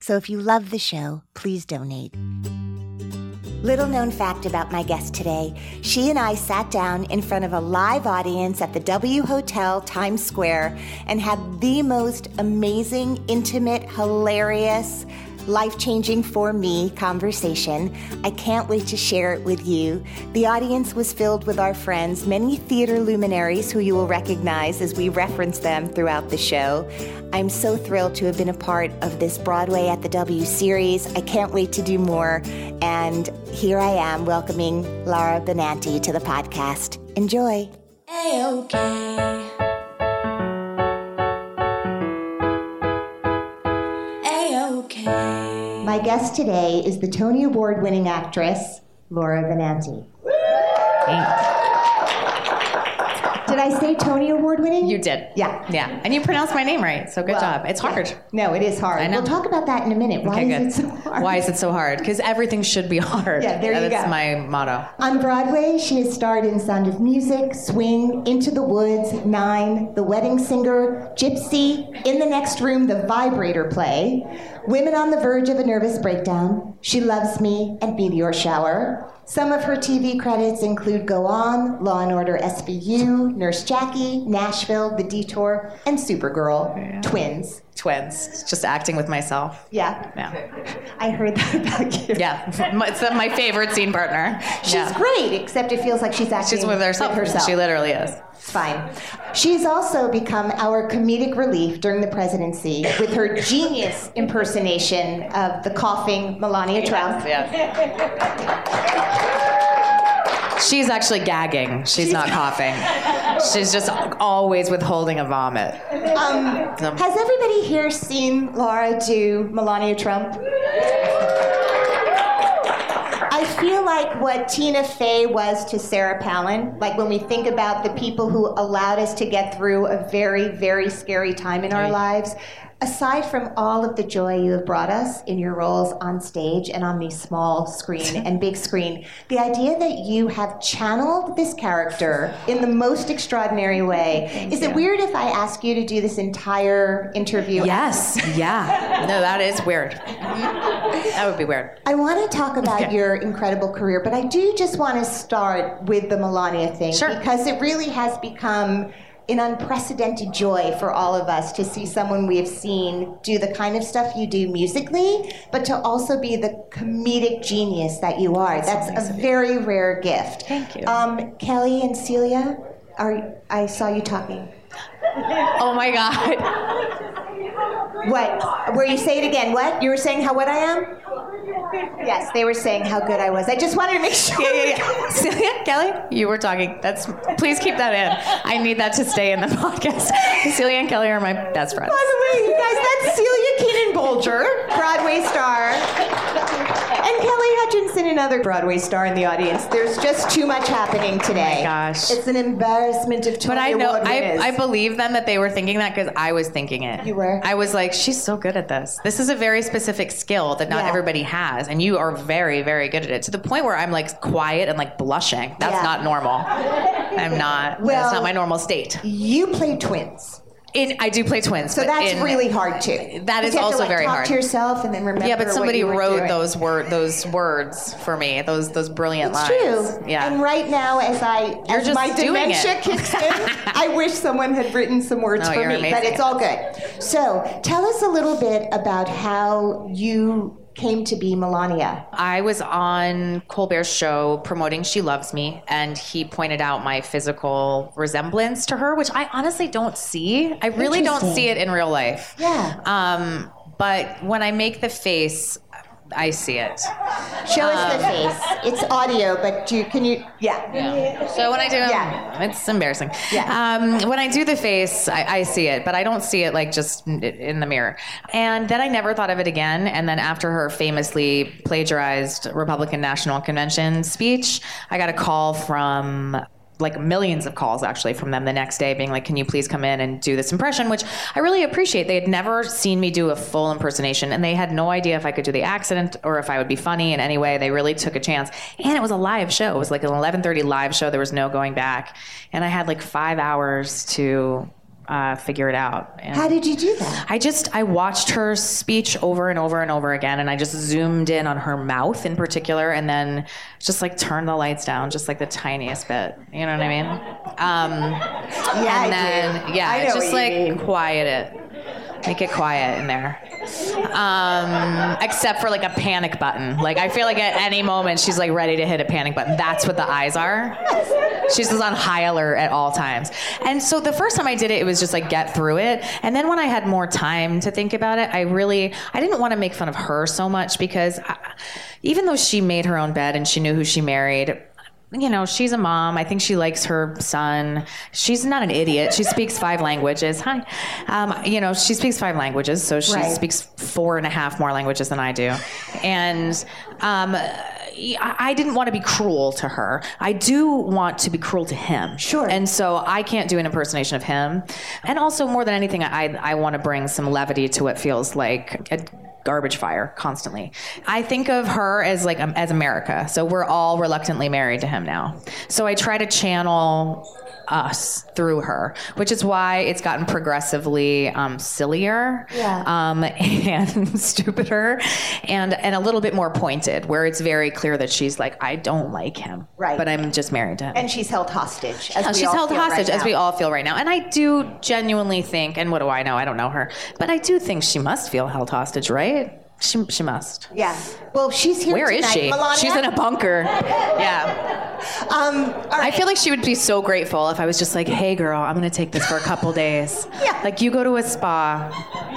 So if you love the show, please donate. Little known fact about my guest today she and I sat down in front of a live audience at the W Hotel Times Square and had the most amazing, intimate, hilarious, life changing for me conversation. I can't wait to share it with you. The audience was filled with our friends, many theater luminaries who you will recognize as we reference them throughout the show. I'm so thrilled to have been a part of this Broadway at the W series. I can't wait to do more. And here I am welcoming Laura Benanti to the podcast. Enjoy. A-okay. My guest today is the Tony Award winning actress, Laura Benanti. Did I say Tony Award winning? You did. Yeah. Yeah. And you pronounced my name right, so good Well, job. It's hard. No, it is hard. I know. We'll talk about that in a minute. Why okay, is good. it so hard? Why is it so hard? Because everything should be hard. Yeah, there you That's go. my motto. On Broadway, she has starred in Sound of Music, Swing, Into the Woods, Nine, The Wedding Singer, Gypsy, In the Next Room, The Vibrator Play, Women on the Verge of a Nervous Breakdown, She Loves Me, and be Meteor Shower. Some of her TV credits include Go On, Law and Order SVU, Nurse Jackie, Nashville, The Detour, and Supergirl, Twins. Twins. Just acting with myself. Yeah, Yeah. I heard that about you. Yeah. It's my favorite scene partner. She's yeah. great, except it feels like she's acting She's with herself. herself. She literally is. It's fine. She's also become our comedic relief during the presidency with her genius impersonation of the coughing Melania Trump. Yes. She's actually gagging. She's not coughing. She's just always withholding a vomit. Um, So- has everybody here seen Laura do Melania Trump? I feel like what Tina Fey was to Sarah Palin, like when we think about the people who allowed us to get through a very, very scary time in our lives, aside from all of the joy you have brought us in your roles on stage and on the small screen and big screen, the idea that you have channeled this character in the most extraordinary way. is it weird if I ask you to do this entire interview? Yes. Yeah. No, that is weird. That would be weird. I want to talk about Okay. your incredible career, but I do just want to start with the Melania thing Sure. because it really has become an unprecedented joy for all of us to see someone we have seen do the kind of stuff you do musically, but to also be the comedic genius that you are. That's a very rare gift. Thank you. Um, Kelly and Celia, are I saw you talking. Oh my God. What? Were you say it again? What? You were saying how what I am? Yes, they were saying how good I was. I just wanted to make sure. Yeah, yeah, yeah. Celia, Kelly, you were talking. That's please keep that in. I need that to stay in the podcast. Celia and Kelly are my best friends. By the way, you guys, that's Celia Keenan Bolger, Broadway star. And Kelly Hutchinson, another Broadway star in the audience. There's just too much happening oh today. Oh gosh. It's an embarrassment of Tony But I know, I. I believe them that they were thinking that because I was thinking it. You were? I was like, she's so good at this. This is a very specific skill that not Yeah. everybody has, and you are very, very good at it to the point where I'm like quiet and like blushing. That's Yeah. not normal. I'm not. Well- that's not my normal state. You play twins. I do play twins, So that's in- really hard too. That is have to, also like, very talk hard. to yourself and then remember. Yeah, but somebody wrote doing. those word those words for me. Those those brilliant It's lines. true. Yeah. And right now, as I You're as just my doing dementia it. kicks in, I wish someone had written some words No, for me. But it's all good. So tell us a little bit about how you came to be Melania. I was on Colbert's show promoting She Loves Me, and he pointed out my physical resemblance to her, which I honestly don't see. I really don't see it in real life. Yeah. Um, but when I make the face, I see it. Show Um, us the face. It's audio, but you can you? Yeah. So when I do, Yeah. it's embarrassing. Yeah. Um, when I do the face, I, I see it, but I don't see it like just in the mirror. And then I never thought of it again. And then after her famously plagiarized Republican National Convention speech, I got a call from like millions of calls actually from them the next day being like can you please come in and do this impression? Which i really appreciate. They had never seen me do a full impersonation and they had no idea if i could do the accent or if i would be funny in any way. They really took a chance. And it was a live show. It was like an 11.30 live show. There was no going back. And i had like five hours to uh, figure it out and How did you do that? I just I watched her speech over and over and over again, and I just zoomed in on her mouth in particular, and then just like turned the lights down just like the tiniest bit. You know what I mean? Um, Yeah, and I then do. yeah, I just like mean. quiet it, make it quiet in there. Um, except for like a panic button. Like I feel like at any moment she's like ready to hit a panic button. That's what the eyes are. She's just on high alert at all times. And so the first time I did it, it was just like get through it. And then when I had more time to think about it, I really I didn't want to make fun of her so much because I, even though she made her own bed and she knew who she married, you know, she's a mom. I think she likes her son. She's not an idiot. She speaks five languages. Hi. Um, you know, she speaks five languages, so she Right. speaks four and a half more languages than I do. And um, I I didn't want to be cruel to her. I do want to be cruel to him. Sure. And so I can't do an impersonation of him. And also, more than anything, I, I want to bring some levity to what feels like a garbage fire constantly. I think of her as like um, as America. So we're all reluctantly married to him now. So I try to channel us through her, which is why it's gotten progressively um, sillier Yeah. um, and stupider and and a little bit more pointed, where it's very clear that she's like, I don't like him, Right. But I'm just married to him. And she's held hostage. As we she's held hostage, right as we all feel right now. And I do genuinely think, and what do I know? I don't know her, but I do think she must feel held hostage, right? She, she must. Yeah. Well, she's here Where is tonight. she? Melania? She's in a bunker. Yeah. Um, all I feel like she would be so grateful if I was just like, hey, girl, I'm going to take this for a couple days. Yeah. Like, you go to a spa,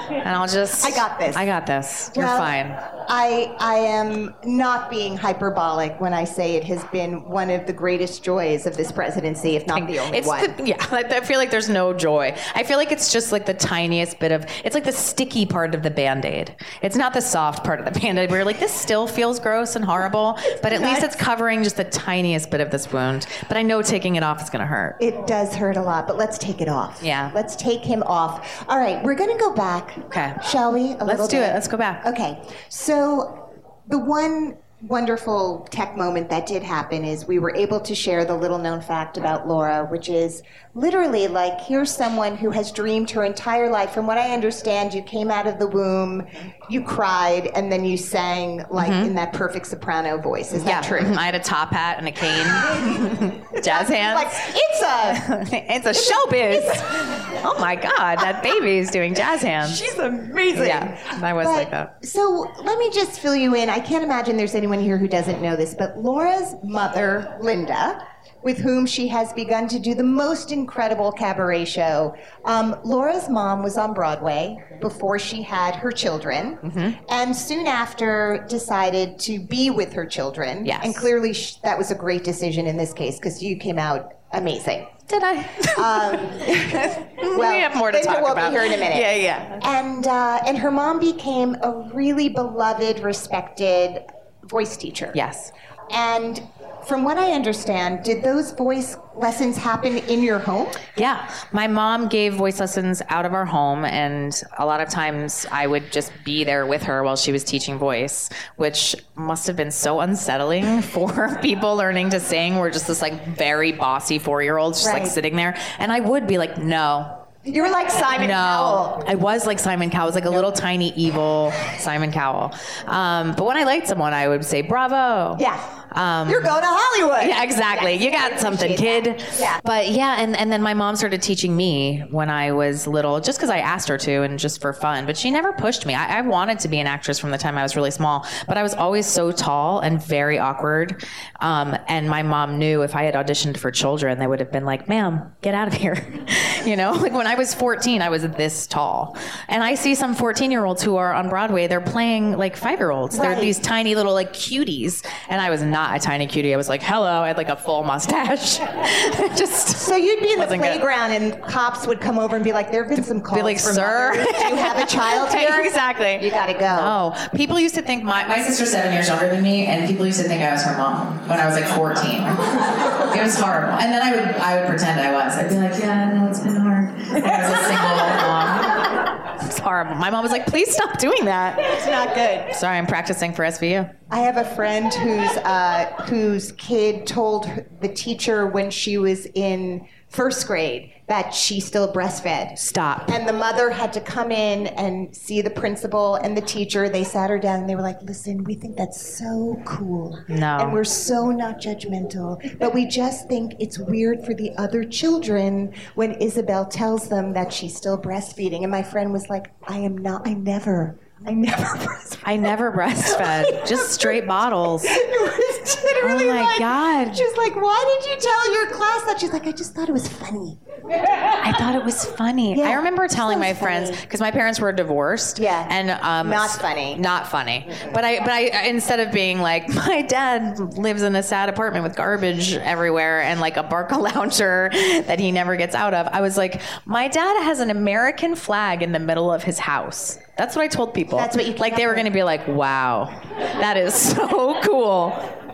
and I'll just. I got this. I got this. You're fine. I I am not being hyperbolic when I say it has been one of the greatest joys of this presidency, if not the only It's one. the, yeah, I feel like there's no joy. I feel like it's just like the tiniest bit of. It's like the sticky part of the band aid. It's not the soft part of the band aid you're like, this still feels gross and horrible, but at least it's covering just the tiniest bit of this wound. But I know taking it off is going to hurt. It does hurt a lot, but let's take it off. Yeah. Let's take him off. All right, we're going to go back. Okay. Shall we? A Let's do bit? it. Let's go back. Okay. So, the one wonderful tech moment that did happen is we were able to share the little known fact about Laura, which is literally like here's someone who has dreamed her entire life. From what I understand, you came out of the womb, you cried, and then you sang like in that perfect soprano voice. Is Mm-hmm. Yeah, that true? I had a top hat and a cane, jazz hands. Like it's a it's a showbiz. oh my God, that baby is doing jazz hands. She's amazing. Yeah, I was But- like that. So let me just fill you in. I can't imagine there's anyone here who doesn't know this, but Laura's mother, Linda, with whom she has begun to do the most incredible cabaret show. Um, Laura's mom was on Broadway before she had her children, Mm-hmm. and soon after decided to be with her children. Yes. And clearly sh- that was a great decision in this case because you came out amazing. Did I? Well, we have more to talk will about. be here in a minute. Yeah, yeah. And uh, and her mom became a really beloved, respected voice teacher. Yes. And from what I understand, did those voice lessons happen in your home? Yeah, my mom gave voice lessons out of our home, and a lot of times I would just be there with her while she was teaching voice, which must have been so unsettling for people learning to sing. We're just this like very bossy four year olds just Right. like sitting there, and I would be like, no. You were like Simon Cowell. No, Cowell. I was like Simon Cowell. I was like a little tiny evil Simon Cowell. Um, but when I liked someone, I would say bravo. Yeah. Um, You're going to Hollywood. yeah, exactly. Yes, you got something, kid. that. Yeah. But yeah, and, and then my mom started teaching me when I was little, just because I asked her to and just for fun. But she never pushed me. I, I wanted to be an actress from the time I was really small, but I was always so tall and very awkward. Um, and my mom knew if I had auditioned for children, they would have been like, ma'am, get out of here. you know, like when I was 14, I was this tall. And I see some 14 year olds who are on Broadway, they're playing like five year olds. Right. They're these tiny little like cuties. And I was not a tiny cutie. I was like, hello. I had like a full mustache. Just So you'd be in the Wasn't good. playground and cops would come over and be like, there have been some calls like, from "Sir?" Do you have a child here? exactly. You gotta go. Oh, people used to think my my sister's seven years younger than me, and people used to think I was her mom when I was like fourteen. it was horrible. And then I would I would pretend I was. I'd be like, yeah, no, it's been hard. And I was a single mom. Horrible. My mom was like, please stop doing that. It's not good. Sorry, I'm practicing for SVU. I have a friend whose uh, whose kid told the teacher when she was in first grade that she still breastfed. Stop. And the mother had to come in and see the principal and the teacher. They sat her down and they were like, "Listen, we think that's so cool, No. and we're so not judgmental, but we just think it's weird for the other children when Isabel tells them that she's still breastfeeding." And my friend was like, "I am not. I never." I never breastfed. I never breastfed, just straight bottles. It was literally Oh my like, God. She's like, why did you tell your class that? She's like, I just thought it was funny. I thought it was funny. Yeah, I remember telling my friends because my parents were divorced. Yeah. and um, Not funny. Not funny. But I, but I, instead of being like, my dad lives in a sad apartment with garbage everywhere and like a Barca lounger that he never gets out of, I was like, my dad has an American flag in the middle of his house. That's what I told people. That's what you like. They were going to be like, wow, that is so cool.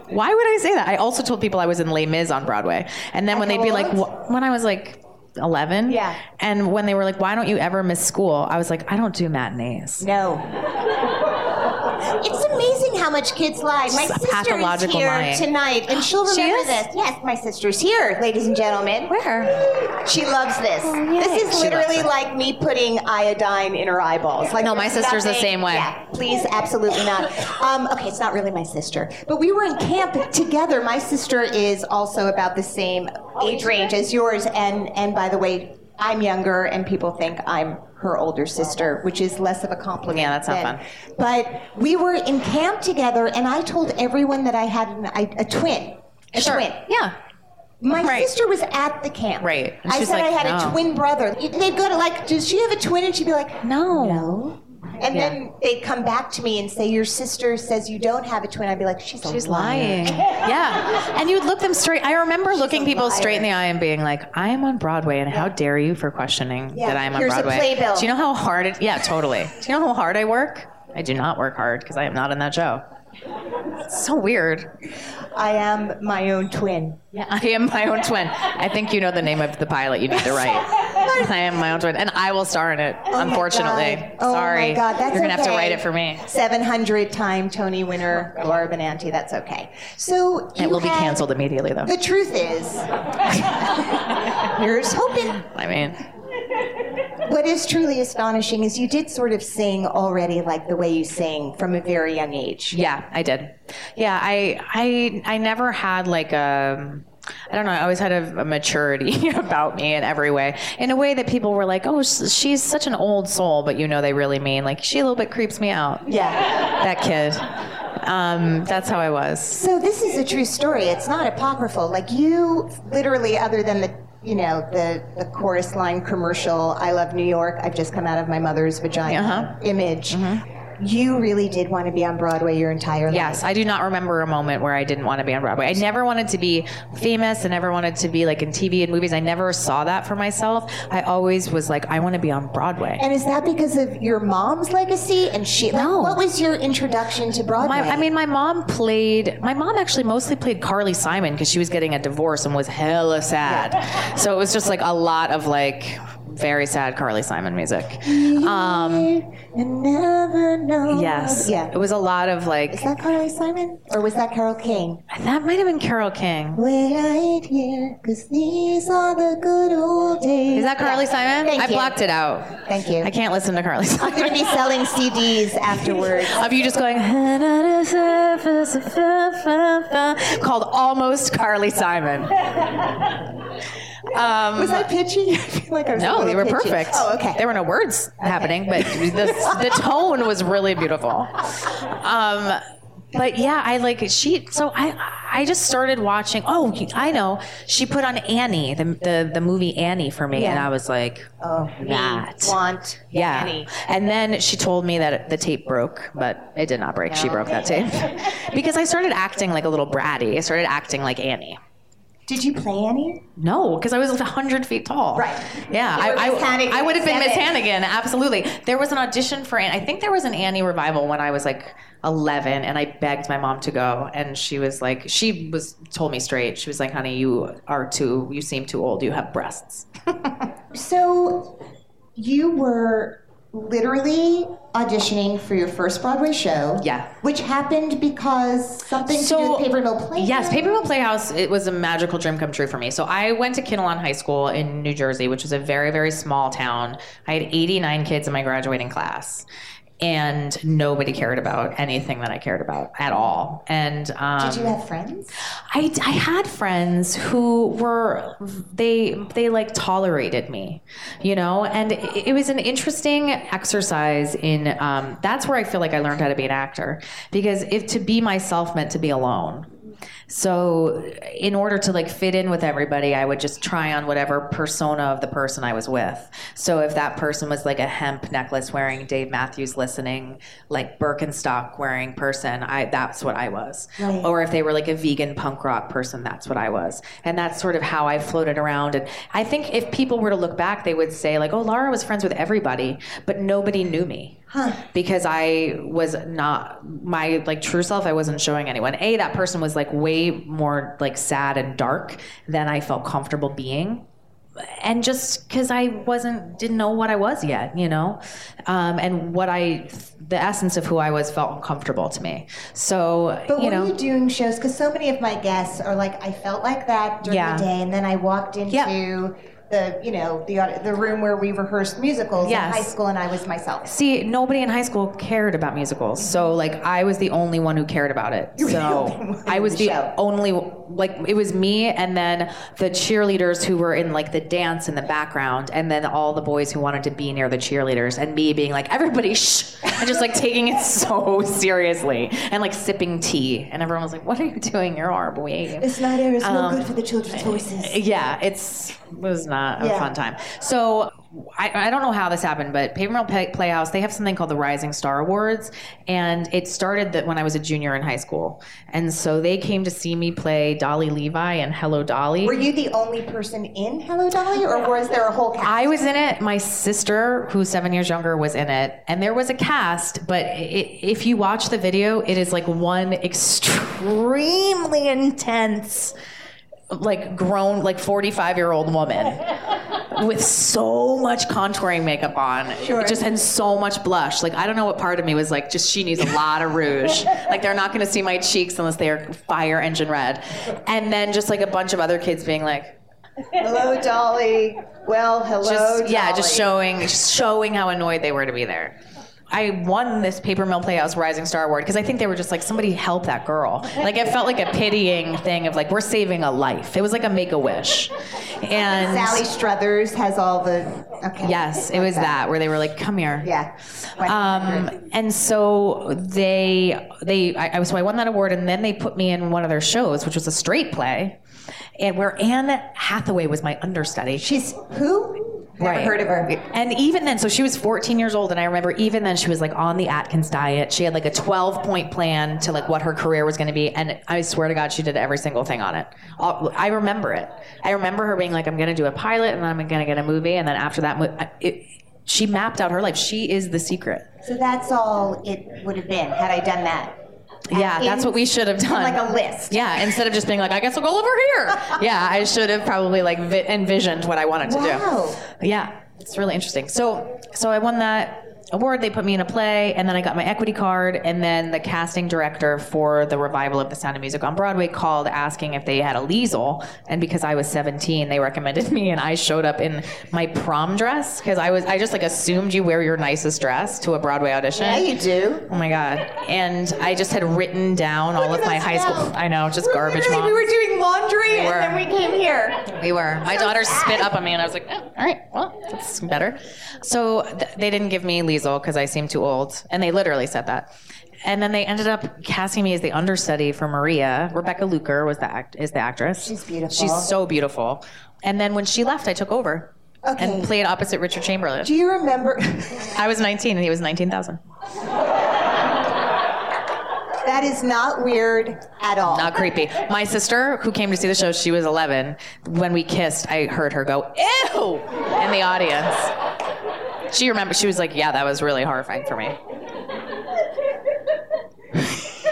Why would I say that? I also told people I was in Les Mis on Broadway, and then when they'd be like, "Wh- when I was like 11. Yeah. And when they were like, why don't you ever miss school? I was like, I don't do matinees. No. It's amazing how much kids lie. My It's a sister is pathological here lying. tonight, and she'll remember is? this. Yes, my sister's here, ladies and gentlemen. Where? She loves this. yay. this is She literally like me putting iodine in her eyeballs. Like No, my there's sister's the same way. Yeah, please, absolutely not. Um, okay, it's not really my sister, but we were in camp together. My sister is also about the same age range as yours, and and by the way, I'm younger, and people think I'm her older sister, which is less of a compliment. Yeah, that's not than- fun. But we were in camp together, and I told everyone that I had an, I, a twin. A twin. Yeah. My Right. sister was at the camp. Right. I said like, I had no. a twin brother. They'd go to like, does she have a twin? And she'd be like, No. no. And Yeah. then they'd come back to me and say, your sister says you don't have a twin. I'd be like, she's She's lying. yeah. And you'd look them straight. I remember looking a people straight in the eye and being like, I am on Broadway, and how dare you for questioning Yeah. that I am on Here's a Broadway? playbill. Do you know how hard it? Yeah, totally. Do you know how hard I work? I do not work hard because I am not in that show. So weird. I am my own twin. Yeah, I am my own twin. I think you know the name of the pilot you need to write. I am my own twin, and I will star in it. Oh unfortunately, God. Oh sorry. my God, that's You're gonna have to write it for me. 700 time Tony winner Laura Benanti. That's okay. So It will be canceled immediately, though. The truth is, here's hoping. I mean, What is truly astonishing is you did sort of sing already like the way you sang from a very young age. yeah, I did. Yeah, I, I, I never had like a. I don't know. I always had a, a maturity about me in every way. In a way that people were like, "Oh, she's such an old soul," but you know they really mean like she a little bit creeps me out. Yeah. That kid. Um, that's how I was. So this is a true story. It's not apocryphal. Like you literally other than the you know, the, the chorus line commercial, I love New York, I've just come out of my mother's vagina Uh-huh. image. You really did want to be on Broadway your entire life. Yes, I do not remember a moment where I didn't want to be on Broadway. I never wanted to be famous. I never wanted to be like in TV and movies. I never saw that for myself. I always was like, I want to be on Broadway. And is that because of your mom's legacy? And she, like, what was your introduction to Broadway? My, I mean, my mom played. My mom actually mostly played Carly Simon because she was getting a divorce and was hella sad. So it was just like a lot of like very sad Carly Simon music. Um, never know. yes, Yeah. it was a lot of like Is that Carly Simon? Or was that Carole King? that might have been Carole King. Wait here, cause these are the good old days. Is that Carly Simon? Thank I you. blocked it out. Thank you. I can't listen to Carly Simon. I'm going to be selling CDs afterwards. Of you just going called almost Carly Simon. Um, Was I pitchy? I feel like I was no, they were pitchy. perfect. Oh, okay. There were no words happening, but the, the tone was really beautiful. Um, but yeah, I like she. So I I just started watching. Oh, I know. She put on Annie, the the, the movie Annie for me, and I was like, oh, that. want Yeah. Annie. And then she told me that the tape broke, but it did not break. She broke that tape. because I started acting like a little bratty. I started acting like Annie. Did you play Annie? No, because I was 100 feet tall. Right. Yeah, I, I, I would have been Miss. Hannigan, absolutely. There was an audition for Annie. I think there was an Annie revival when I was like 11, and I begged my mom to go, and she was like, she was told me straight. She was like, "Honey, you are too. You seem too old. You have breasts." So you were literally auditioning for your first Broadway show. Yeah. Which happened because something to do with Paper Mill Playhouse. Yes, Paper Mill Playhouse. It was a magical dream come true for me. So I went to Kinnelon High School in New Jersey, which was a very very small town. I had 89 kids in my graduating class. And nobody cared about anything that I cared about at all. And um, Did you have friends? I, I had friends who were they they like tolerated me you know and it, it was an interesting exercise in um, that's where i feel like i learned how to be an actor because if to be myself meant to be alone so in order to like fit in with everybody i would just try on whatever persona of the person i was with. So if that person was like a hemp necklace wearing dave matthews listening like birkenstock wearing person i that's what i was. Right. or if they were like a vegan punk rock person that's what i was. And that's sort of how i floated around. And i think if people were to look back they would say like oh laura was friends with everybody but nobody knew me. Because i was not my like true self i wasn't showing anyone. A that person was like way more like sad and dark than i felt comfortable being and just because I wasn't didn't know what I was yet, you know, um, and what I the essence of who I was felt uncomfortable to me. So But you were know, you doing shows? Because so many of my guests are like, I felt like that during Yeah. the day, and then I walked into. The, you know, the the room where we rehearsed musicals Yes. in high school, and I was myself. See, nobody in high school cared about musicals. So like I was the only one who cared about it. only So I was the the only like it was me and then the cheerleaders who were in like the dance in the background and then all the boys who wanted to be near the cheerleaders and me being like everybody shh and just like taking it so seriously and like sipping tea and everyone was like what are you doing your arm waving This night air is no Um, good for the children's voices. yeah, it's it was not a Yeah. fun time. So I, I don't know how this happened, but Paper Mill Playhouse they have something called the Rising Star Awards, and it started that when I was a junior in high school, and so they came to see me play Dolly Levi and Hello Dolly. Were you the only person in Hello Dolly, or was there a whole cast? I was in it. My sister, who's seven years younger, was in it, and there was a cast. But i if you watch the video, it is like one extremely intense, like grown, like forty-five year old woman with so much contouring makeup on, just and so much blush. Like I don't know what part of me was like, just she needs a lot of rouge. like they're not going to see my cheeks unless they are fire engine red. And then just like a bunch of other kids being like. Hello Dolly. Well, hello. just yeah, just showing just showing how annoyed they were to be there. I won this Paper Mill Playhouse Rising Star Award because I think they were just like somebody help that girl. Like it felt like a pitying thing of like we're saving a life. It was like a make a wish, and Sally Struthers has all the. Okay. yes, it was that where they were like, come here. Yeah. Um, and so they they I, I so I won that award, and then they put me in one of their shows, which was a straight play, and where Anne Hathaway was my understudy. She's who? Never heard of her. And even then, so she was 14 years old, and I remember even then she was like on the Atkins diet. She had like a 12 point plan to like what her career was going to be, and I swear to God, she did every single thing on it. All- I remember it. I remember her being like, "I'm going to do a pilot, and then I'm going to get a movie, and then after that, mo- it, she mapped out her life. She is the secret. So that's all it would have been had I done that. Yeah, that's what we should have done. Like a list. Yeah, instead of just being like, I guess I'll go over here. yeah, I should have probably like vi- envisioned what I wanted to Wow. do. Yeah, it's really interesting. So, so I won that award. They put me in a play, and then I got my equity card. And then the casting director for the revival of The Sound of Music on Broadway called asking if they had a Liesel. And because I was 17, they recommended me, and I showed up in my prom dress because I was I just like assumed you wear your nicest dress to a Broadway audition. Yeah, you do. Oh my god! And I just had written down all of my high school. I know, just garbage Literally, mom. We were doing laundry were. and then we came here. We were. My daughter spit up on me, and I was like, oh, all right, well, that's better. So th- they didn't give me Liesel because I seemed too old, and they literally said that. And then they ended up casting me as the understudy for Maria. Rebecca Luker was the act- is the actress. She's beautiful. She's so beautiful. And then when she left, I took over Okay. and played opposite Richard Chamberlain. Do you remember? I was 19 and he was 19,000. that is not weird at all. Not creepy. My sister, who came to see the show, she was 11. When we kissed, I heard her go, ew, in the audience. She remembered, she was like, yeah, that was really horrifying for me.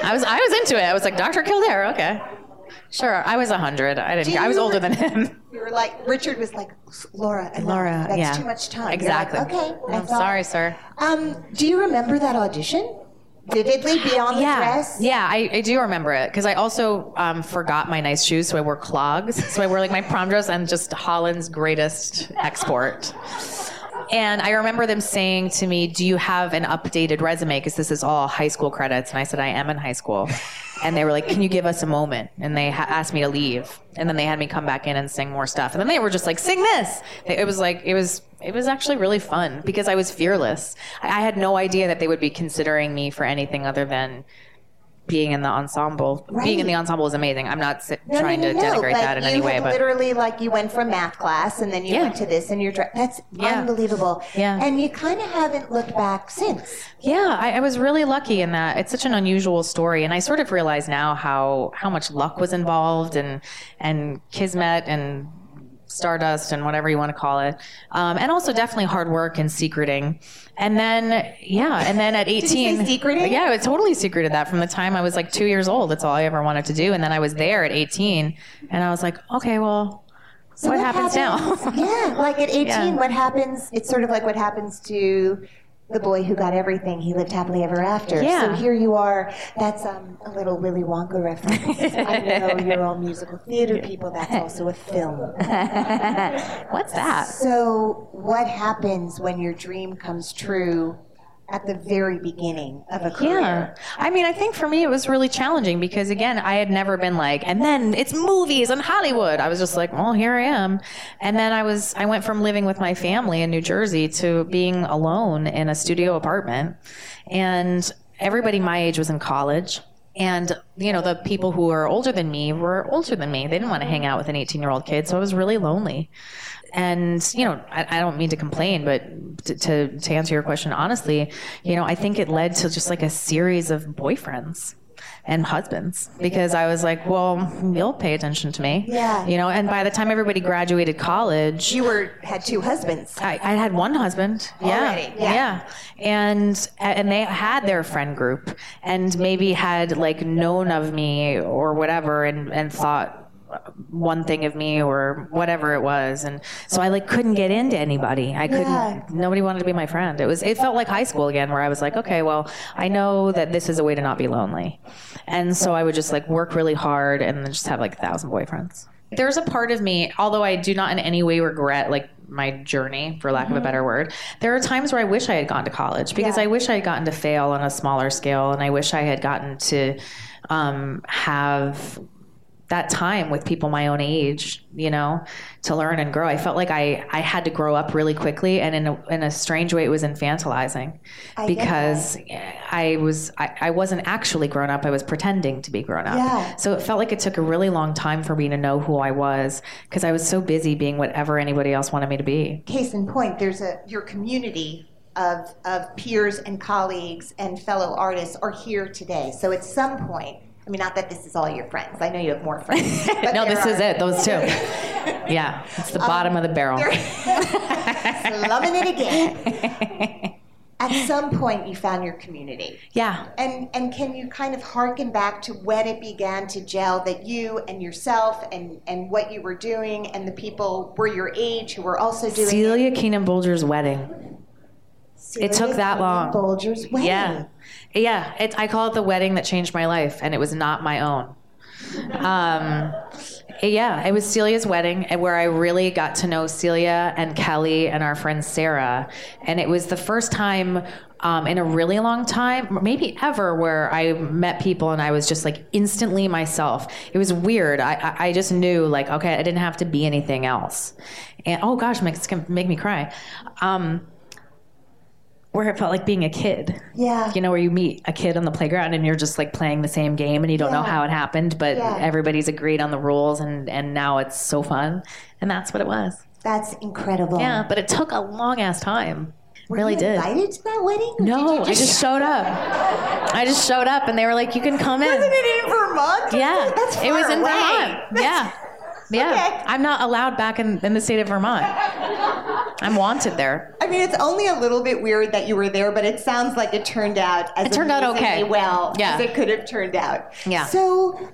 I was, I was into it. I was like, Dr. Kildare, okay. Sure, I was 100. I didn't, Do I was older than him. You were like Richard was like Laura. enough. Laura, that's yeah. too much time. Exactly. like, okay. I'm thought- sorry, sir. Um, do you remember that audition vividly beyond the yeah, dress? Yeah, I, I do remember it because I also um, forgot my nice shoes, so I wore clogs. So I wore like my prom dress and just Holland's greatest export. And I remember them saying to me, "Do you have an updated resume? Because this is all high school credits." And I said, "I am in high school." And they were like, "Can you give us a moment?" And they ha- asked me to leave, and then they had me come back in and sing more stuff. And then they were just like, "Sing this." It was like it was it was actually really fun because I was fearless. I, I had no idea that they would be considering me for anything other than being in the ensemble. Being in the ensemble is amazing. I'm not si- No, trying no, no, to denigrate that in you any way, but literally like you went from math class and then you Yeah. went to this and you're that's Yeah. unbelievable. Yeah. And you kind of haven't looked back since. Yeah, I, I was really lucky in that. It's such an unusual story, and I sort of realize now how how much luck was involved, and and kismet and stardust and whatever you want to call it, um, and also definitely hard work and secreting. And then yeah, and then at you say eighteen, secreting? Yeah, I totally secreted that from the time I was like two years old. That's all I ever wanted to do, and then I was there at eighteen, and I was like, okay, well, So what, happens, now? yeah, like at 18, Yeah. what happens? It's sort of like what happens to the boy who got everything. He lived happily ever after. Yeah. So here you are. That's um, a little Willy Wonka reference. I know you're all musical theater people. That's also a film. What's that? So what happens when your dream comes true at the very beginning of a career? Yeah. I mean, I think for me it was really challenging because again, I had never been like, and then it's movies and Hollywood. I was just like, well, here I am. And then I was, I went from living with my family in New Jersey to being alone in a studio apartment. And everybody my age was in college. And, you know, the people who were older than me were older than me. They didn't want to hang out with an 18 year old kid. So I was really lonely. And, you know, I, I don't mean to complain, but to, to, to answer your question honestly, you know, I think it led to just like a series of boyfriends and husbands because I was like, well, you'll pay attention to me. Yeah. You know, and by the time everybody graduated college, You were had two husbands. I, I had one husband. Yeah. Already, yeah. And and they had their friend group and maybe had like known of me or whatever and, and thought one thing of me or whatever it was and so I like couldn't get into anybody. I couldn't Yeah. nobody wanted to be my friend. It was it felt like high school again where I was like, okay, well, I know that this is a way to not be lonely. And so I would just like work really hard and just have like a thousand boyfriends. There's a part of me, although I do not in any way regret like my journey, for lack of a better word, there are times where I wish I had gone to college because Yeah. I wish I had gotten to fail on a smaller scale and I wish I had gotten to um, have that time with people my own age, you know, to learn and grow. I felt like I, I had to grow up really quickly, and in a, in a strange way, it was infantilizing I because I was I, I wasn't actually grown up. I was pretending to be grown up. Yeah. So it felt like it took a really long time for me to know who I was because I was so busy being whatever anybody else wanted me to be. Case in point, there's a your community of of peers and colleagues and fellow artists are here today. So at some point, I mean, not that this is all your friends. I know you have more friends. but no, this is it. Those two. yeah, it's the um, bottom of the barrel. Slumming it again. At some point, you found your community. Yeah. And and can you kind of harken back to when it began to gel that you and yourself and and what you were doing and the people were your age who were also doing Celia Keenan Bolger's wedding. It? it took that long. Bolger's wedding. Yeah. Yeah. It, I call it the wedding that changed my life, and it was not my own. Um, yeah, it was Celia's wedding and where I really got to know Celia and Kelly and our friend Sarah. And it was the first time um, in a really long time, maybe ever, where I met people and I was just like instantly myself. It was weird. I, I, I just knew, like, okay, I didn't have to be anything else. And oh gosh, it's gonna make me cry. Um, where it felt like being a kid. Yeah. You know, where you meet a kid on the playground and you're just like playing the same game and you don't know how it happened, but Yeah. everybody's agreed on the rules and and now it's so fun. And that's what it was. That's incredible. Yeah, but it took a long ass time. Were really you did. invited to that wedding? No, you I just showed up. I just showed up and they were like, "You can come in." Wasn't it in Vermont? Yeah, That's it was in away. Vermont. Yeah, yeah. Okay. I'm not allowed back in, in the state of Vermont. I'm wanted there. I mean, it's only a little bit weird that you were there, but it sounds like it turned out as It turned out okay. well Yeah. as it could have turned out. Yeah. So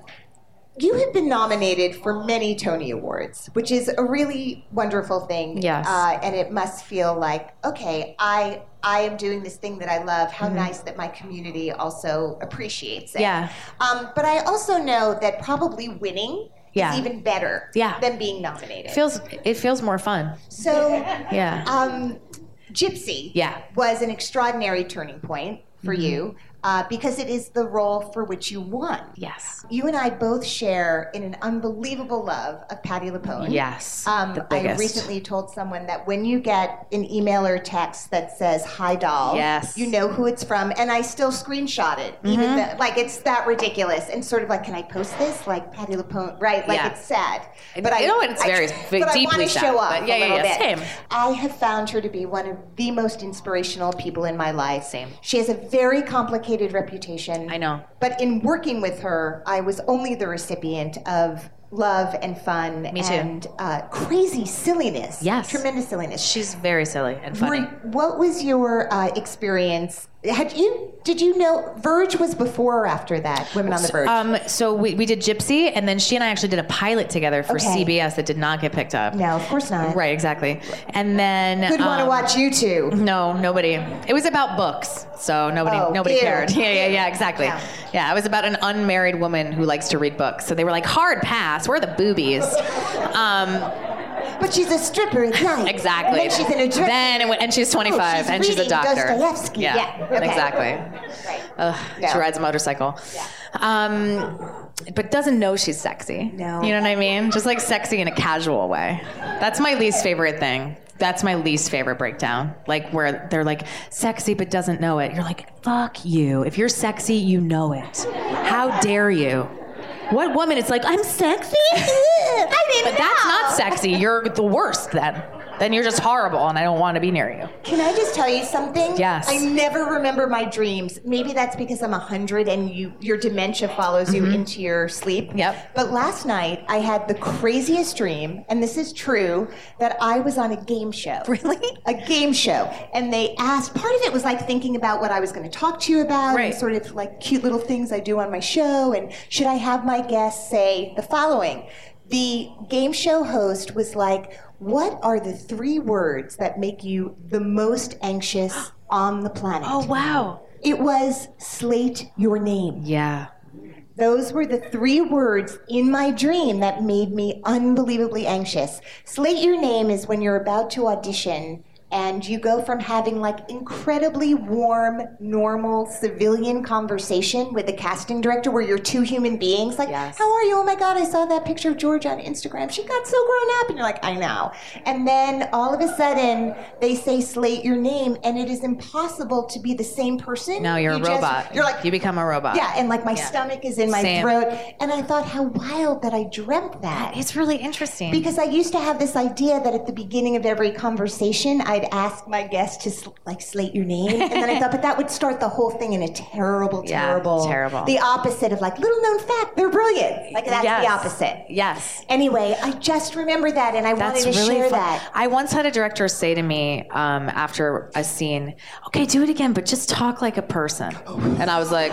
you have been nominated for many Tony Awards, which is a really wonderful thing. Yes. Uh, and it must feel like, okay, I I am doing this thing that I love. How nice that my community also appreciates it. Mm-hmm. Yeah. Um, but I also know that probably winning Yeah. is even better Yeah. than being nominated. It feels it feels more fun. so Yeah. um, Gypsy Yeah. Mm-hmm. was an extraordinary turning point for you uh, because it is the role for which you won. Yes. You and I both share in an unbelievable love of Patti LuPone. Yes. Um, the I recently told someone that when you get an email or text that says "Hi doll," Yes. you know who it's from, and I still screenshot it, even Mm-hmm. though, like it's that ridiculous, and sort of like, can I post this? Like Patti LuPone, right? Like Yeah. it's sad, but I You know, it's I- very- but I deeply want to show up but yeah, a yeah, little yeah, bit. same. I have found her to be one of the most inspirational people in my life. Same. She has a very complicated reputation. I know. But in working with her, I was only the recipient of love and fun and uh, crazy silliness. Yes. Tremendous silliness. She's very silly and funny. Were- what was your uh, experience? Had you did you know Verge was before or after that? Women on the Verge. Um, so we, we did Gypsy, and then she and I actually did a pilot together for Okay. CBS that did not get picked up. no, of course not. Right, exactly. And then Who'd want to um, watch you two? No, nobody. It was about books, so nobody Oh, nobody ew. cared. Yeah, yeah, yeah, exactly. Yeah. Yeah. it was about an unmarried woman who likes to read books. So they were like, hard pass. Where are the boobies? Um, But she's a stripper at night. exactly. And then she's in a dress. Then it went- and she's 25 Oh, she's and she's a doctor. Dostoevsky. Yeah, okay. exactly. Right. Ugh, No. She rides a motorcycle. Um, but doesn't know she's sexy. No. You know what I mean? Just like sexy in a casual way. That's my least favorite thing. That's my least favorite breakdown. Like where they're like sexy but doesn't know it. You're like, fuck you. If you're sexy, you know it. How dare you? What woman is like, I'm sexy? I didn't But that's not sexy. You're the worst then. Then you're just horrible and I don't want to be near you. Can I just tell you something? Yes. I never remember my dreams. Maybe that's because I'm 100 and you your dementia follows you into your sleep. Mm-hmm. Yep. But last night I had the craziest dream, and this is true, that I was on a game show. Really? A game show. And they asked, part of it was like thinking about what I was going to talk to you about, Right. and sort of like cute little things I do on my show, and should I have my guests say the following? The game show host was like, What are the three words that make you the most anxious on the planet? Oh wow. It was slate your name. Yeah. Those were the three words in my dream that made me unbelievably anxious. Slate your name is when you're about to audition and you go from having like incredibly warm, normal civilian conversation with the casting director where you're two human beings, like, Yes. how are you? Oh my God, I saw that picture of George on Instagram. She got so grown up. And you're like, I know. And then all of a sudden, they say slate your name, and it is impossible to be the same person. No, you're You a just- robot. you're like, you become a robot. yeah, and like my Yeah. stomach is in my Same. throat. And I thought, how wild that I dreamt that. It's really interesting. Because I used to have this idea that at the beginning of every conversation, I'd ask my guest to like slate your name, and then I thought, but that would start the whole thing in a terrible, Yeah, terrible, terrible. The opposite of like little known fact, they're brilliant. Like that's Yes. the opposite. Yes. Anyway, I just remember that, and I That's wanted to really share fun. that. I once had a director say to me um, after a scene, "Okay, do it again, but just talk like a person." And I was like,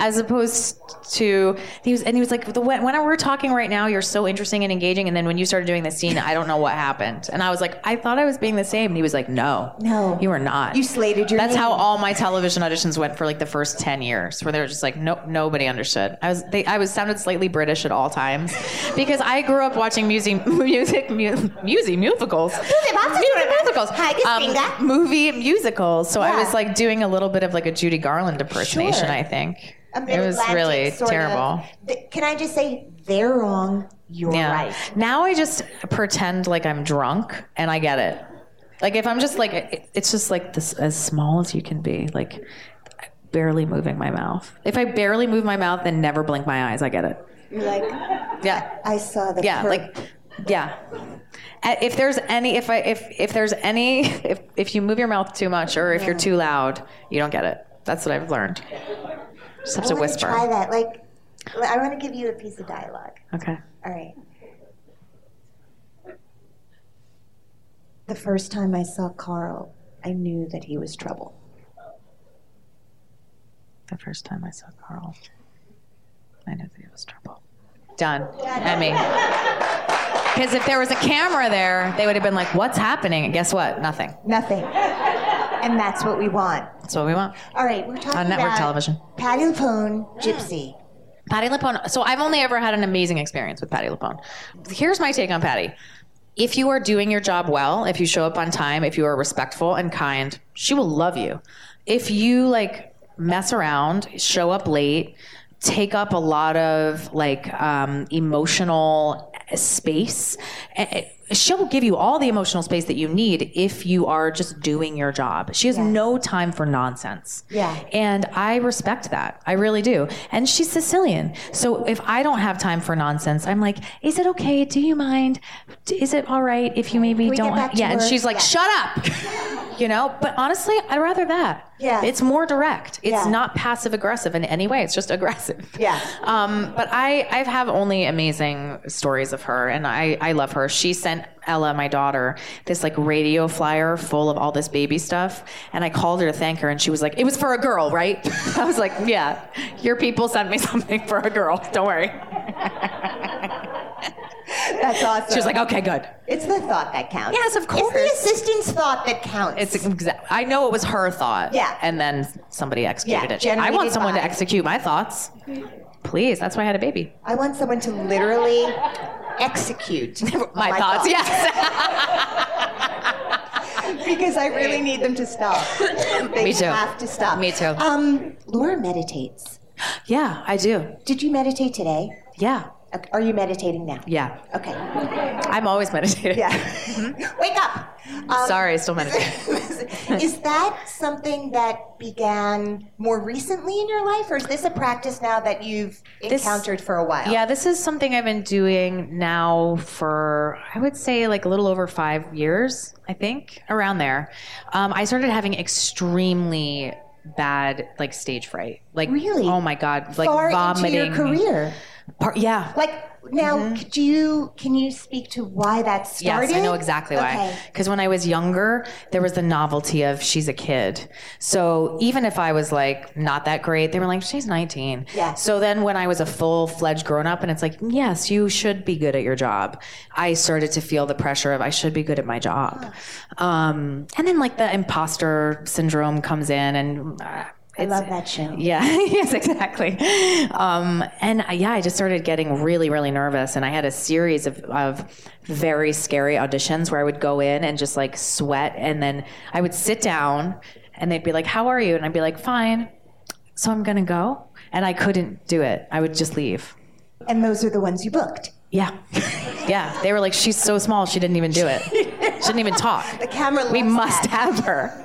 as opposed to he was, and he was like, "The when, when we're talking right now, you're so interesting and engaging, and then when you started doing the scene, I don't know what happened." And I was like, "I thought I was being the same," and he was like, "No, No. you were not. You slated your That's how all my television auditions went for like the first ten years, where they were just like, nope, nobody understood. I was they, I was sounded slightly British at all times because I grew up watching music, music, mu- music musicals, music musicals, um, Kaspinga. movie musicals. So I Yeah. was like doing a little bit of like a Judy Garland impersonation. Sure. I think A it was mid-Atlantic really sort of- terrible. Th- Can I just say they're wrong? You're right. Now I just pretend like I'm drunk and I get it. Like if I'm just like it- it's just like this as small as you can be, like barely moving my mouth. If I barely move my mouth and never blink my eyes, I get it. You're like, Yeah. I saw the Yeah, per- like yeah. If there's any if I if if there's any if if you move your mouth too much or if you're too loud, you don't get it. That's what I've learned. Just have I to whisper. try that. Like, I want to give you a piece of dialogue. Okay. All right. The first time I saw Carl, I knew that he was trouble. The first time I saw Carl, I knew that he was trouble. Done. Emmy. Because if there was a camera there, they would have been like, "What's happening?" And guess what? Nothing. Nothing. And that's what we want. That's what we want. All right, we're talking On network about television. Patti LuPone, Gypsy. Patti LuPone. So I've only ever had an amazing experience with Patti LuPone. Here's my take on Patti. If you are doing your job well, if you show up on time, if you are respectful and kind, she will love you. If you like mess around, show up late, take up a lot of like um, emotional space, eh, eh, she'll give you all the emotional space that you need if you are just doing your job. She has no time for nonsense. Yeah. And I respect that. I really do. And she's Sicilian. So if I don't have time for nonsense, I'm like, is it okay? Do you mind? Is it all right if you maybe we don't? yeah. And she's like, Yeah. shut up. you know, but honestly, I'd rather that. Yeah. It's more direct. It's Yeah. not passive aggressive in any way. It's just aggressive. Yeah. Um, but I, I have only amazing stories of her, and I, I love her. She sent Ella, my daughter, this like radio flyer full of all this baby stuff, and I called her to thank her, and she was like, "It was for a girl, right?" I was like, "Yeah, your people sent me something for a girl. Don't worry." That's awesome. She was like, "Okay, good." it's the thought that counts. Yes, of course. It's the assistant's thought that counts. It's exact. I know it was her thought. Yeah. And then somebody executed Yeah, it. I want someone by- to execute my thoughts. Please. That's why I had a baby. I want someone to literally execute My, thoughts. Yes. because I really need them to stop. They Me too. have to stop. Me too. Um, Laura meditates. yeah, I do. Did you meditate today? Yeah. Okay, Are you meditating now? Yeah. Okay. I'm always meditating. Yeah. Wake up. Um, Sorry, I still meditate. is that something that began more recently in your life, or is this a practice now that you've encountered for a while? Yeah, this is something I've been doing now for, I would say, like a little over five years, I think, around there. Um, I started having extremely bad, like, stage fright. Like, Really? Oh my God. Like, Far vomiting. into your career. Par- yeah. Like now, do you can you speak to why that started? Yes, I know exactly why. Okay. Because when I was younger, there was the novelty of she's a kid. So even if I was like not that great, they were like, she's 19. Yeah. So then when I was a full fledged grown up and it's like, yes, you should be good at your job, I started to feel the pressure of I should be good at my job. Um, and then like the imposter syndrome comes in and. Uh, I love that show. Yeah, yes, exactly. Um, and I- yeah, I just started getting really, really nervous, and I had a series of, of very scary auditions where I would go in and just like sweat, and then I would sit down, and they'd be like, "How are you?" and I'd be like, "Fine." So I'm gonna go, and I couldn't do it. I would just leave. And those are the ones you booked. Yeah, yeah. They were like, "She's so small, she didn't even do it. She didn't even talk." The camera we must that. have her.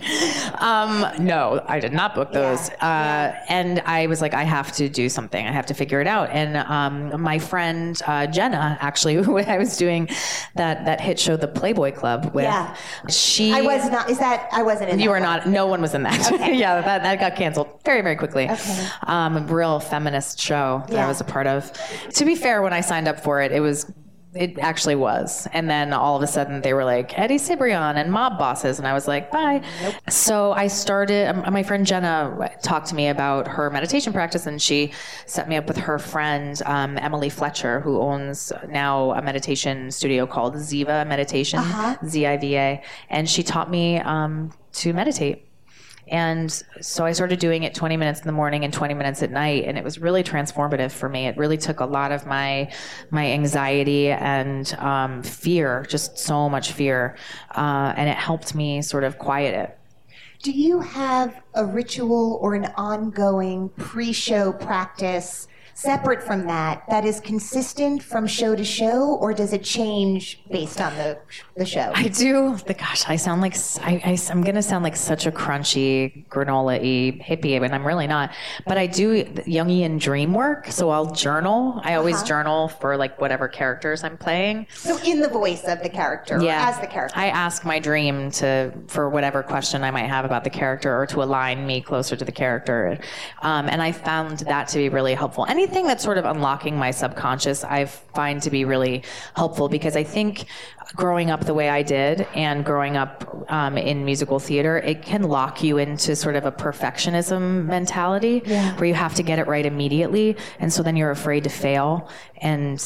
Um, no, I did not book those. Uh, and I was like, I have to do something. I have to figure it out. And um, my friend uh, Jenna, actually, who I was doing that that hit show, The Playboy Club, with, Yeah. she. I was not. Is that I wasn't in? You were not. No one was in that. Okay. yeah, that, that got canceled very, very quickly. Okay. Um, a real feminist show that Yeah. I was a part of. To be fair, when I signed up for it, it was. It actually was. And then all of a sudden they were like, Eddie Cibrian and mob bosses. And I was like, bye. So I started, um, my friend Jenna talked to me about her meditation practice and she set me up with her friend, um, Emily Fletcher, who owns now a meditation studio called Ziva Meditation, Z I V A. And she taught me um, to meditate. And so I started doing it 20 minutes in the morning and 20 minutes at night, and it was really transformative for me. It really took a lot of my my anxiety and um, fear, just so much fear, uh, and it helped me sort of quiet it. Do you have a ritual or an ongoing pre-show practice separate from that that is consistent from show to show, or does it change based on the the show? I do. The gosh, I sound like I, am gonna sound like such a crunchy granola-y hippie, and I'm really not. But I do Jungian dream work, so I'll journal. I always journal for like whatever characters I'm playing. So in the voice of the character, or as the character. I ask my dream to for whatever question I might have about the character or to align me closer to the character. Um, and I found that to be really helpful. Anything that's sort of unlocking my subconscious, I find to be really helpful because I think growing up the way I did and growing up um, in musical theater, it can lock you into sort of a perfectionism mentality where you have to get it right immediately. And so then you're afraid to fail. And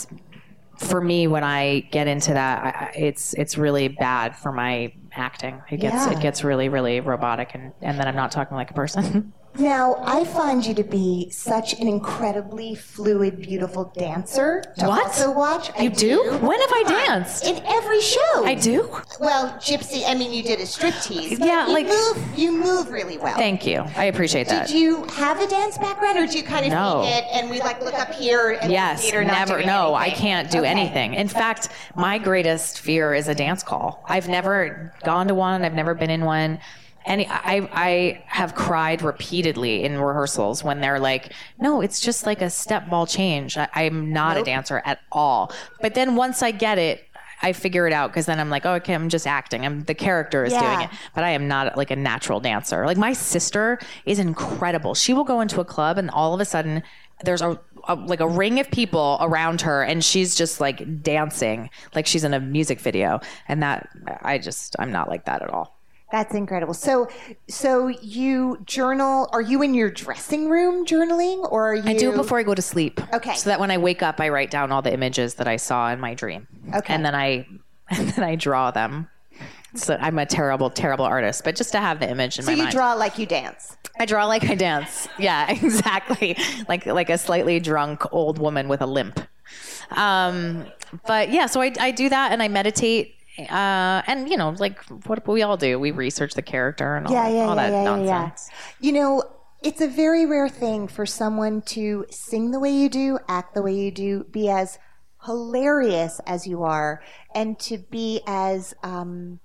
for me, when I get into that, I- it's it's really bad for my acting. It gets Yeah. it gets really really robotic, and and then I'm not talking like a person. Now, I find you to be such an incredibly fluid, beautiful dancer to What? also watch. I you do? When have I danced? In every show. I do. Well, Gypsy, I mean, you did a striptease. Yeah, you like- move, you move really well. Thank you. I appreciate that. Did you have a dance background, or do you kind of No. it and we like look up here and Yes, theater never. No, I can't do Okay. anything. In fact, my greatest fear is a dance call. I've never gone to one. I've never been in one. And I, I have cried repeatedly in rehearsals when they're like, no, it's just like a step ball change. I, I'm not a dancer at all. But then once I get it, I figure it out because then I'm like, oh, okay, I'm just acting. I'm the character is doing it, but I am not like a natural dancer. Like my sister is incredible. She will go into a club and all of a sudden there's a, a like a ring of people around her and she's just like dancing like she's in a music video. And that I just I'm not like that at all. That's incredible. So, so you journal? Are you in your dressing room journaling, or are you? I do it before I go to sleep. Okay. So that when I wake up, I write down all the images that I saw in my dream. Okay. And then I, and then I draw them. So I'm a terrible, terrible artist, but just to have the image in So my you draw like you dance. I draw like I dance. Yeah, exactly. Like like a slightly drunk old woman with a limp. Um, but yeah, so I, I do that and I meditate. Uh, and you know, like what we all do, we research the character and all, Yeah, yeah, all yeah, that nonsense. You know, it's a very rare thing for someone to sing the way you do, act the way you do, be as hilarious as you are, and to be as um,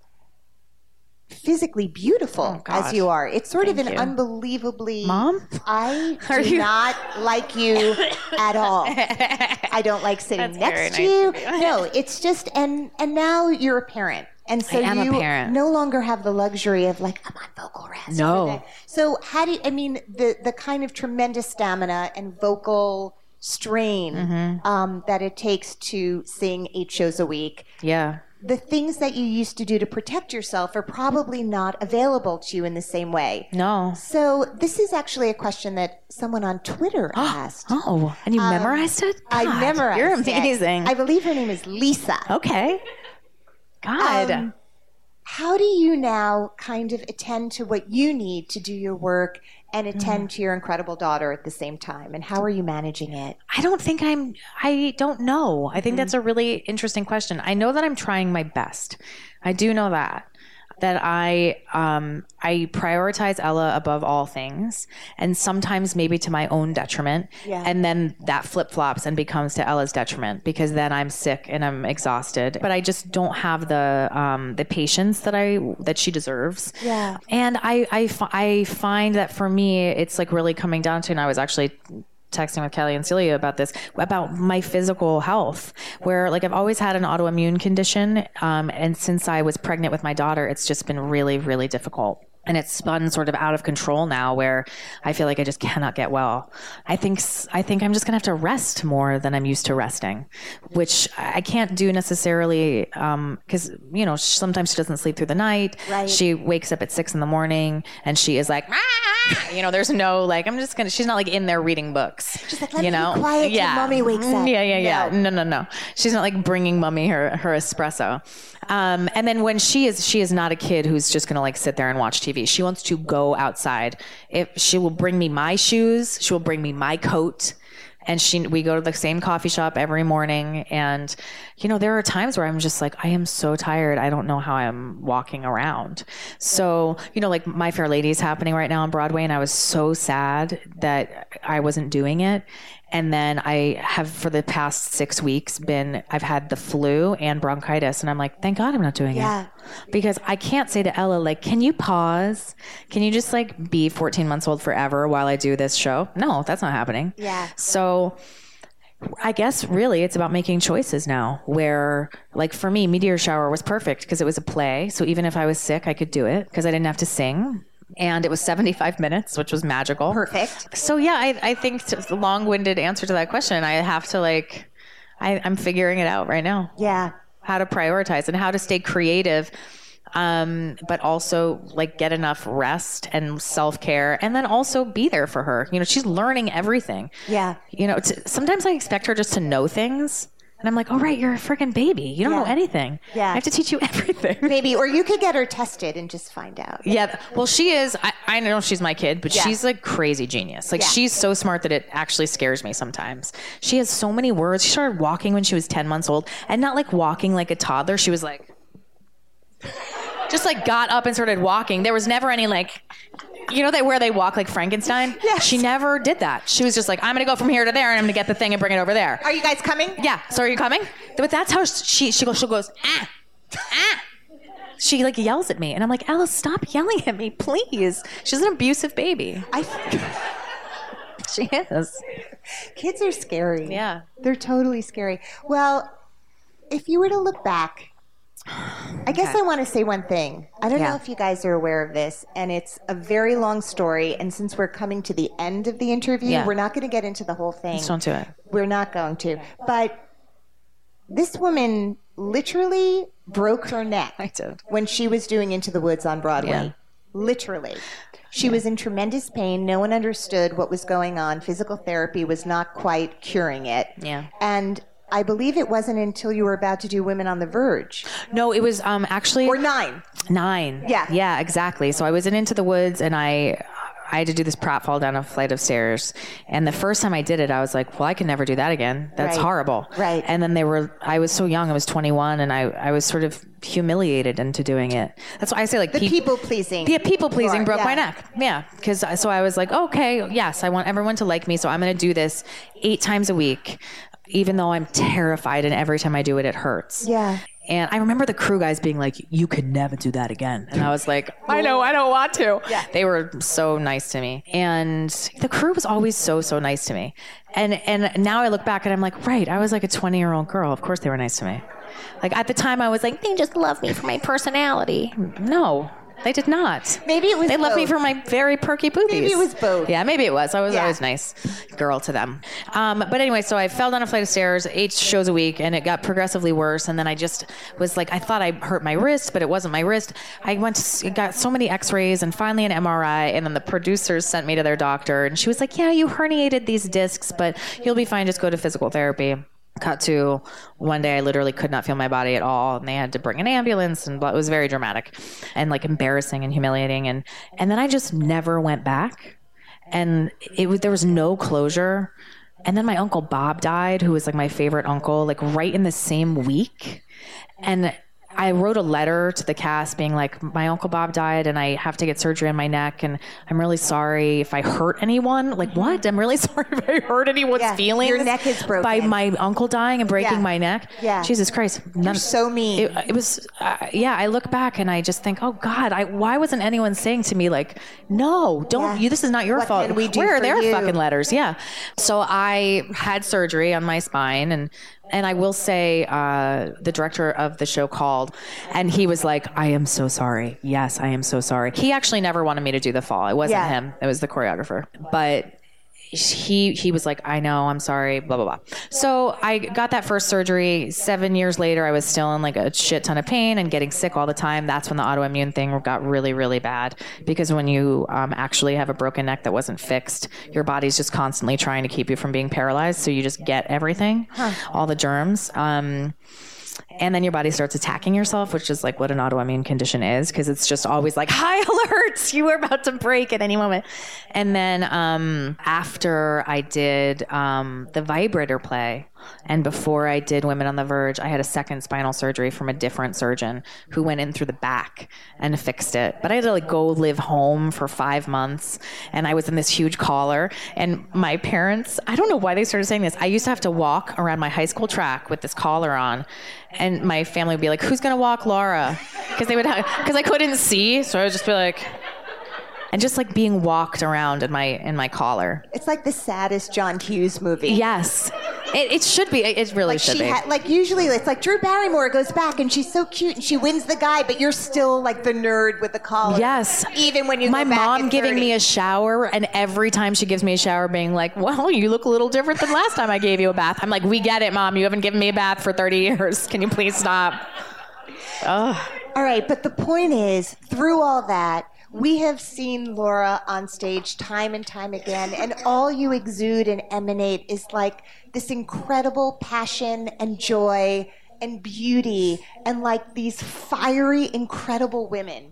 physically beautiful as Oh, gosh. you are. It's sort of an you. unbelievably. Mom? I Are do you- not like you at all. I don't like sitting That's next to nice you. you. No, it's just and and now you're a parent. And so I am a you parent. no longer have the luxury of like I'm on vocal rest. No. So how do you, I mean the the kind of tremendous stamina and vocal strain Mm-hmm. um, that it takes to sing eight shows a week. Yeah. The things that you used to do to protect yourself are probably not available to you in the same way. No. So this is actually a question that someone on Twitter asked. Oh, and you memorized it? I God, memorized. You're it. amazing. I believe her name is Lisa. okay. God. Um, how do you now kind of attend to what you need to do your work and attend mm-hmm. to your incredible daughter at the same time? And how are you managing it? I don't think I'm, I don't know. I think that's mm-hmm. a really interesting question. I know that I'm trying my best. I do know that. That I um, I prioritize Ella above all things, and sometimes maybe to my own detriment. Yeah. And then that flip flops and becomes to Ella's detriment because then I'm sick and I'm exhausted. But I just don't have the um, the patience that I that she deserves. Yeah. And I I, I find that for me, it's like really coming down to, and I was actually texting with Kelly and Celia about this about my physical health where like I've always had an autoimmune condition um, and since I was pregnant with my daughter it's just been really really difficult and it's spun sort of out of control now where I feel like I just cannot get well. I think I think I'm just going to have to rest more than I'm used to resting, which I can't do necessarily because you know sometimes she doesn't sleep through the night. Right. She wakes up at six in the morning and she is like, "Ah!" you know, there's no like I'm just gonna. She's not like in there reading books. She's like, "Let you me be know, quiet till mommy wakes up." Yeah, yeah, yeah. No. No, no, no. She's not like bringing mommy her her espresso. Um, and then when she is, she is not a kid who's just gonna like sit there and watch TV. She wants to go outside. If she will bring me my shoes, she will bring me my coat. And she, we go to the same coffee shop every morning. And, you know, there are times where I'm just like, I am so tired. I don't know how I'm walking around. So, you know, like My Fair Lady is happening right now on Broadway. And I was so sad that I wasn't doing it. And then I have for the past six weeks been, I've had the flu and bronchitis. And I'm like, thank God I'm not doing Yeah. it. Because I can't say to Ella, like, can you pause? Can you just like be 14 months old forever while I do this show? No, that's not happening. Yeah. So I guess really it's about making choices now where like for me, Meteor Shower was perfect because it was a play. So even if I was sick, I could do it because I didn't have to sing. And it was 75 minutes, which was magical. Perfect. So yeah, I, I think t- the long-winded answer to that question, I have to like, I, I'm figuring it out right now Yeah. how to prioritize and how to stay creative um, but also like get enough rest and self-care and then also be there for her you know she's learning everything Yeah. you know t- sometimes i expect her just to know things and i'm like oh right you're a freaking baby you don't know anything Yeah. i have to teach you everything Maybe, or you could get her tested and just find out. yeah. Well, she is. I, I know she's my kid, but Yeah. she's like crazy genius. Like Yeah. she's so smart that it actually scares me sometimes. She has so many words. She started walking when she was 10 months old and not like walking like a toddler. She was like, just like got up and started walking. There was never any like, you know, that where they walk like Frankenstein. Yes. She never did that. She was just like, I'm gonna go from here to there, and I'm gonna get the thing and bring it over there. Are you guys coming? Yeah. So are you coming? But that's how she she goes. She goes ah ah. She like yells at me, and I'm like, Alice, stop yelling at me, please. She's an abusive baby. I, She is. kids are scary. Yeah. They're totally scary. Well, if you were to look back, I guess I want to say one thing. I don't Yeah. know if you guys are aware of this, and it's a very long story. And since we're coming to the end of the interview, Yeah. we're not going to get into the whole thing. Just don't do it. We're not going to. But this woman literally broke her neck I did. when she was doing Into the Woods on Broadway. Yeah. Literally. She was in tremendous pain. No one understood what was going on. Physical therapy was not quite curing it. Yeah. And I believe it wasn't until you were about to do Women on the Verge No, it was um actually or nine. nine. Yeah. Yeah, exactly. So I was in Into the Woods, and I. I had to do this pratfall down a flight of stairs. And the first time I did it, I was like, well, I can never do that again. That's Right. horrible. Right. And then they were, I was so young, I was 21, and I, I was sort of humiliated into doing it. That's why I say, like, The peop- people pleasing. Yeah, people pleasing broke my neck. Yeah, because so I was like, okay, yes, I want everyone to like me, so I'm going to do this eight times a week, even though I'm terrified, and every time I do it, it hurts. Yeah. And I remember the crew guys being like, "You could never do that again," and I was like, "I know, I don't want to." Yeah. They were so nice to me, and the crew was always so so nice to me. And and now I look back and I'm like, right, I was like a 20 year old girl. Of course they were nice to me. Like at the time, I was like, they just love me for my personality. No, they did not. Maybe it was They loved me for my very perky boobies. Maybe it was both. Yeah, maybe it was. I was Yeah. always nice girl to them. Um, but anyway, so I fell down a flight of stairs, eight shows a week, and it got progressively worse. And then I just was like, I thought I hurt my wrist, but it wasn't my wrist. I went to, got so many X-rays and finally an MRI, and then the producers sent me to their doctor, and she was like, Yeah, you herniated these discs, but you'll be fine. Just go to physical therapy. Cut to one day, I literally could not feel my body at all, and they had to bring an ambulance, and it was very dramatic, and like embarrassing and humiliating, and and then I just never went back. and it was there was no closure. And then my uncle Bob died, who was like my favorite uncle, like right in the same week. And I wrote a letter to the cast being like, my uncle Bob died and I have to get surgery on my neck and I'm really sorry if I hurt anyone. Like, what? I'm really sorry if I hurt anyone's Yeah, feelings. your neck is broken. By my uncle dying and breaking Yeah. my neck. Yeah. Jesus Christ. None You're so mean. It, it was, uh, yeah, I look back and I just think, oh God, I, why wasn't anyone saying to me like, no, don't, Yeah. you, this is not your What fault. we do Where are their you? fucking letters? Yeah. So I had surgery on my spine and and I will say, uh, the director of the show called, and he was like, "I am so sorry. Yes, I am so sorry." He actually never wanted me to do the fall. It wasn't Yeah. him. It was the choreographer. But he he was like, "I know. I'm sorry." Blah blah blah. So I got that first surgery. Seven years later, I was still in like a shit ton of pain and getting sick all the time. That's when the autoimmune thing got really really bad because when you um, actually have a broken neck that wasn't fixed, your body's just constantly trying to keep you from being paralyzed. So you just get everything, all the germs. Um, and then your body starts attacking yourself, which is like what an autoimmune condition is, because it's just always like high alerts. You are about to break at any moment. And then um, after I did um, the vibrator play, and before I did Women on the Verge, I had a second spinal surgery from a different surgeon who went in through the back and fixed it. But I had to like go live home for five months, and I was in this huge collar. And my parents, I don't know why they started saying this. I used to have to walk around my high school track with this collar on, and my family would be like, "Who's gonna walk Laura?" Because they would because I couldn't see, so I would just be like. And just like being walked around in my in my collar. It's like the saddest John Hughes movie. Yes, it, it should be. It, really Like should she be. had, like usually it's like Drew Barrymore goes back and she's so cute and she wins the guy, but you're still like the nerd with the collar. Yes. Even when you my mom giving 30. me a shower, and every time she gives me a shower, being like, "Well, you look a little different than last time I gave you a bath." I'm like, "We get it, mom. You haven't given me a bath for 30 years. Can you please stop?" All right, but the point is, through all that, we have seen Laura on stage time and time again, and all you exude and emanate is like this incredible passion and joy and beauty and like these fiery, incredible women.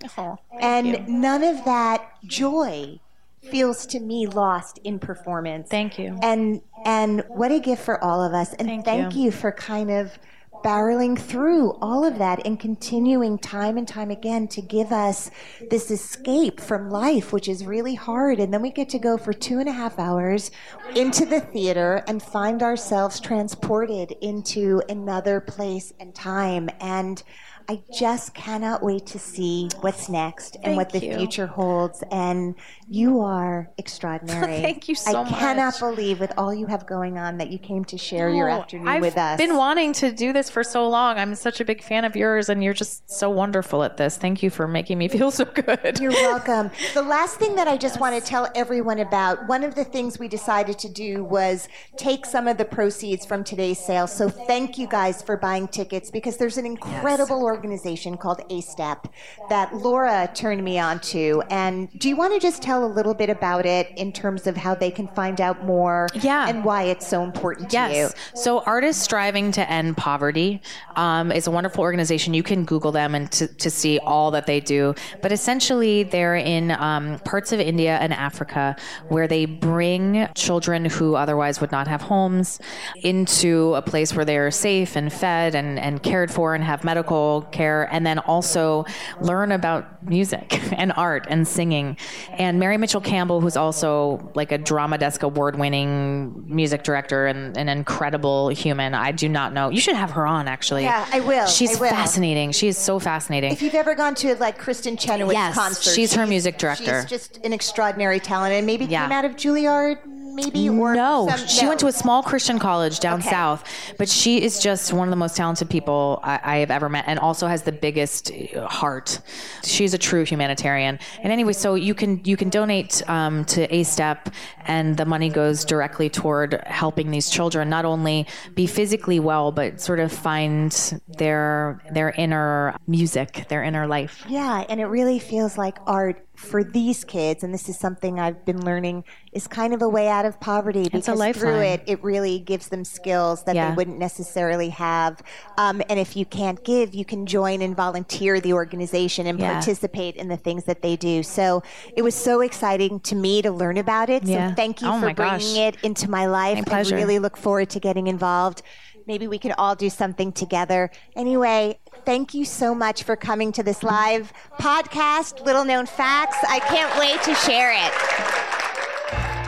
and none of that joy feels to me lost in performance. Thank you. And and what a gift for all of us. And Thank thank, you. you for kind of barreling through all of that and continuing time and time again to give us this escape from life, which is really hard. And then we get to go for two and a half hours into the theater and find ourselves transported into another place and time. And I just cannot wait to see what's next and what the you. future holds. And you are extraordinary. Thank you so much. I cannot believe with all you have going on that you came to share your Oh, afternoon I've with us. I've been wanting to do this for so long. I'm such a big fan of yours, and you're just so wonderful at this. Thank you for making me feel so good. You're welcome. The last thing that I just want to tell everyone about one of the things we decided to do was take some of the proceeds from today's sale. So thank you guys for buying tickets because there's an incredible organization called ASTEP that Laura turned me on to. And do you want to just tell a little bit about it in terms of how they can find out more Yeah. and why it's so important to Yes. you? So, Artists Striving to End Poverty um, is a wonderful organization. You can Google them and to, to see all that they do. But essentially, they're in um, parts of India and Africa where they bring children who otherwise would not have homes into a place where they are safe and fed and, and cared for and have medical care, and then also learn about music and art and singing. And Mary Mitchell Campbell, who's also like a Drama Desk award winning music director and an incredible human. I do not know. You should have her on, actually. Yeah, I will. She's I will. fascinating. She is so fascinating. If you've ever gone to like Kristin Chenoweth's Yes, concert, she's her music director. She's just an extraordinary talent, and maybe Yeah. came out of Juilliard, maybe or no, some- she no. went to a small Christian college down Okay. south, but she is just one of the most talented people I, I have ever met, and also has the biggest uh, heart. She's a true humanitarian. And anyway, so you can you can donate um, to ASTEP, and the money goes directly toward helping these children not only be physically well, but sort of find their their inner music, their inner life. Yeah, and it really feels like art for these kids, and this is something I've been learning, is kind of a way out of poverty because through it, it really gives them skills that Yeah. they wouldn't necessarily have. Um, and if you can't give, you can join and volunteer the organization and Yeah. participate in the things that they do. So it was so exciting to me to learn about it. Yeah. So thank you Oh for bringing gosh. it into my life. My pleasure. I really look forward to getting involved. Maybe we could all do something together. Anyway, thank you so much for coming to this live podcast, Little Known Facts. I can't wait to share it.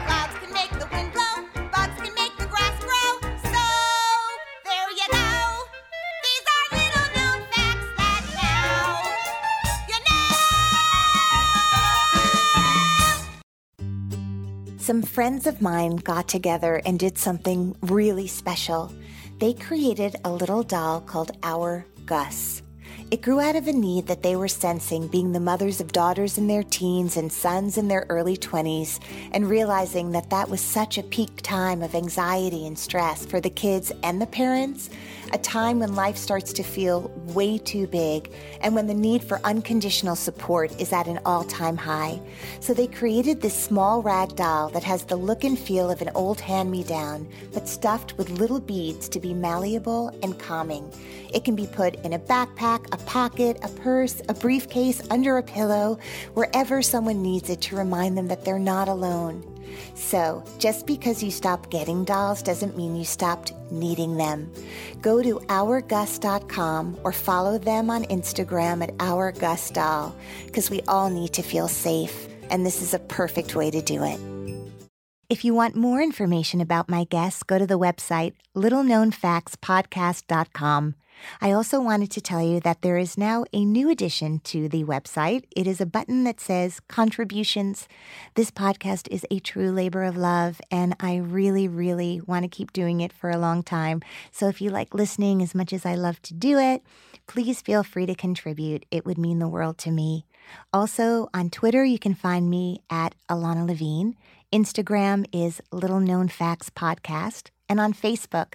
Clouds can make the wind blow, bugs can make the grass grow. So there you go. These are little known facts that now you know. Some friends of mine got together and did something really special. They created a little doll called Our Gus. It grew out of a need that they were sensing being the mothers of daughters in their teens and sons in their early 20s, and realizing that that was such a peak time of anxiety and stress for the kids and the parents, a time when life starts to feel way too big, and when the need for unconditional support is at an all time high. So they created this small rag doll that has the look and feel of an old hand me down, but stuffed with little beads to be malleable and calming. It can be put in a backpack, a pocket, a purse, a briefcase, under a pillow, wherever someone needs it to remind them that they're not alone. So, just because you stopped getting dolls doesn't mean you stopped needing them. Go to ourgus.com or follow them on Instagram at ourgusdoll because we all need to feel safe, and this is a perfect way to do it. If you want more information about my guests, go to the website littleknownfactspodcast.com. I also wanted to tell you that there is now a new addition to the website. It is a button that says contributions. This podcast is a true labor of love, and I really, really want to keep doing it for a long time. So if you like listening as much as I love to do it, please feel free to contribute. It would mean the world to me. Also, on Twitter, you can find me at Ilana Levine. Instagram is Little Known Facts Podcast. And on Facebook,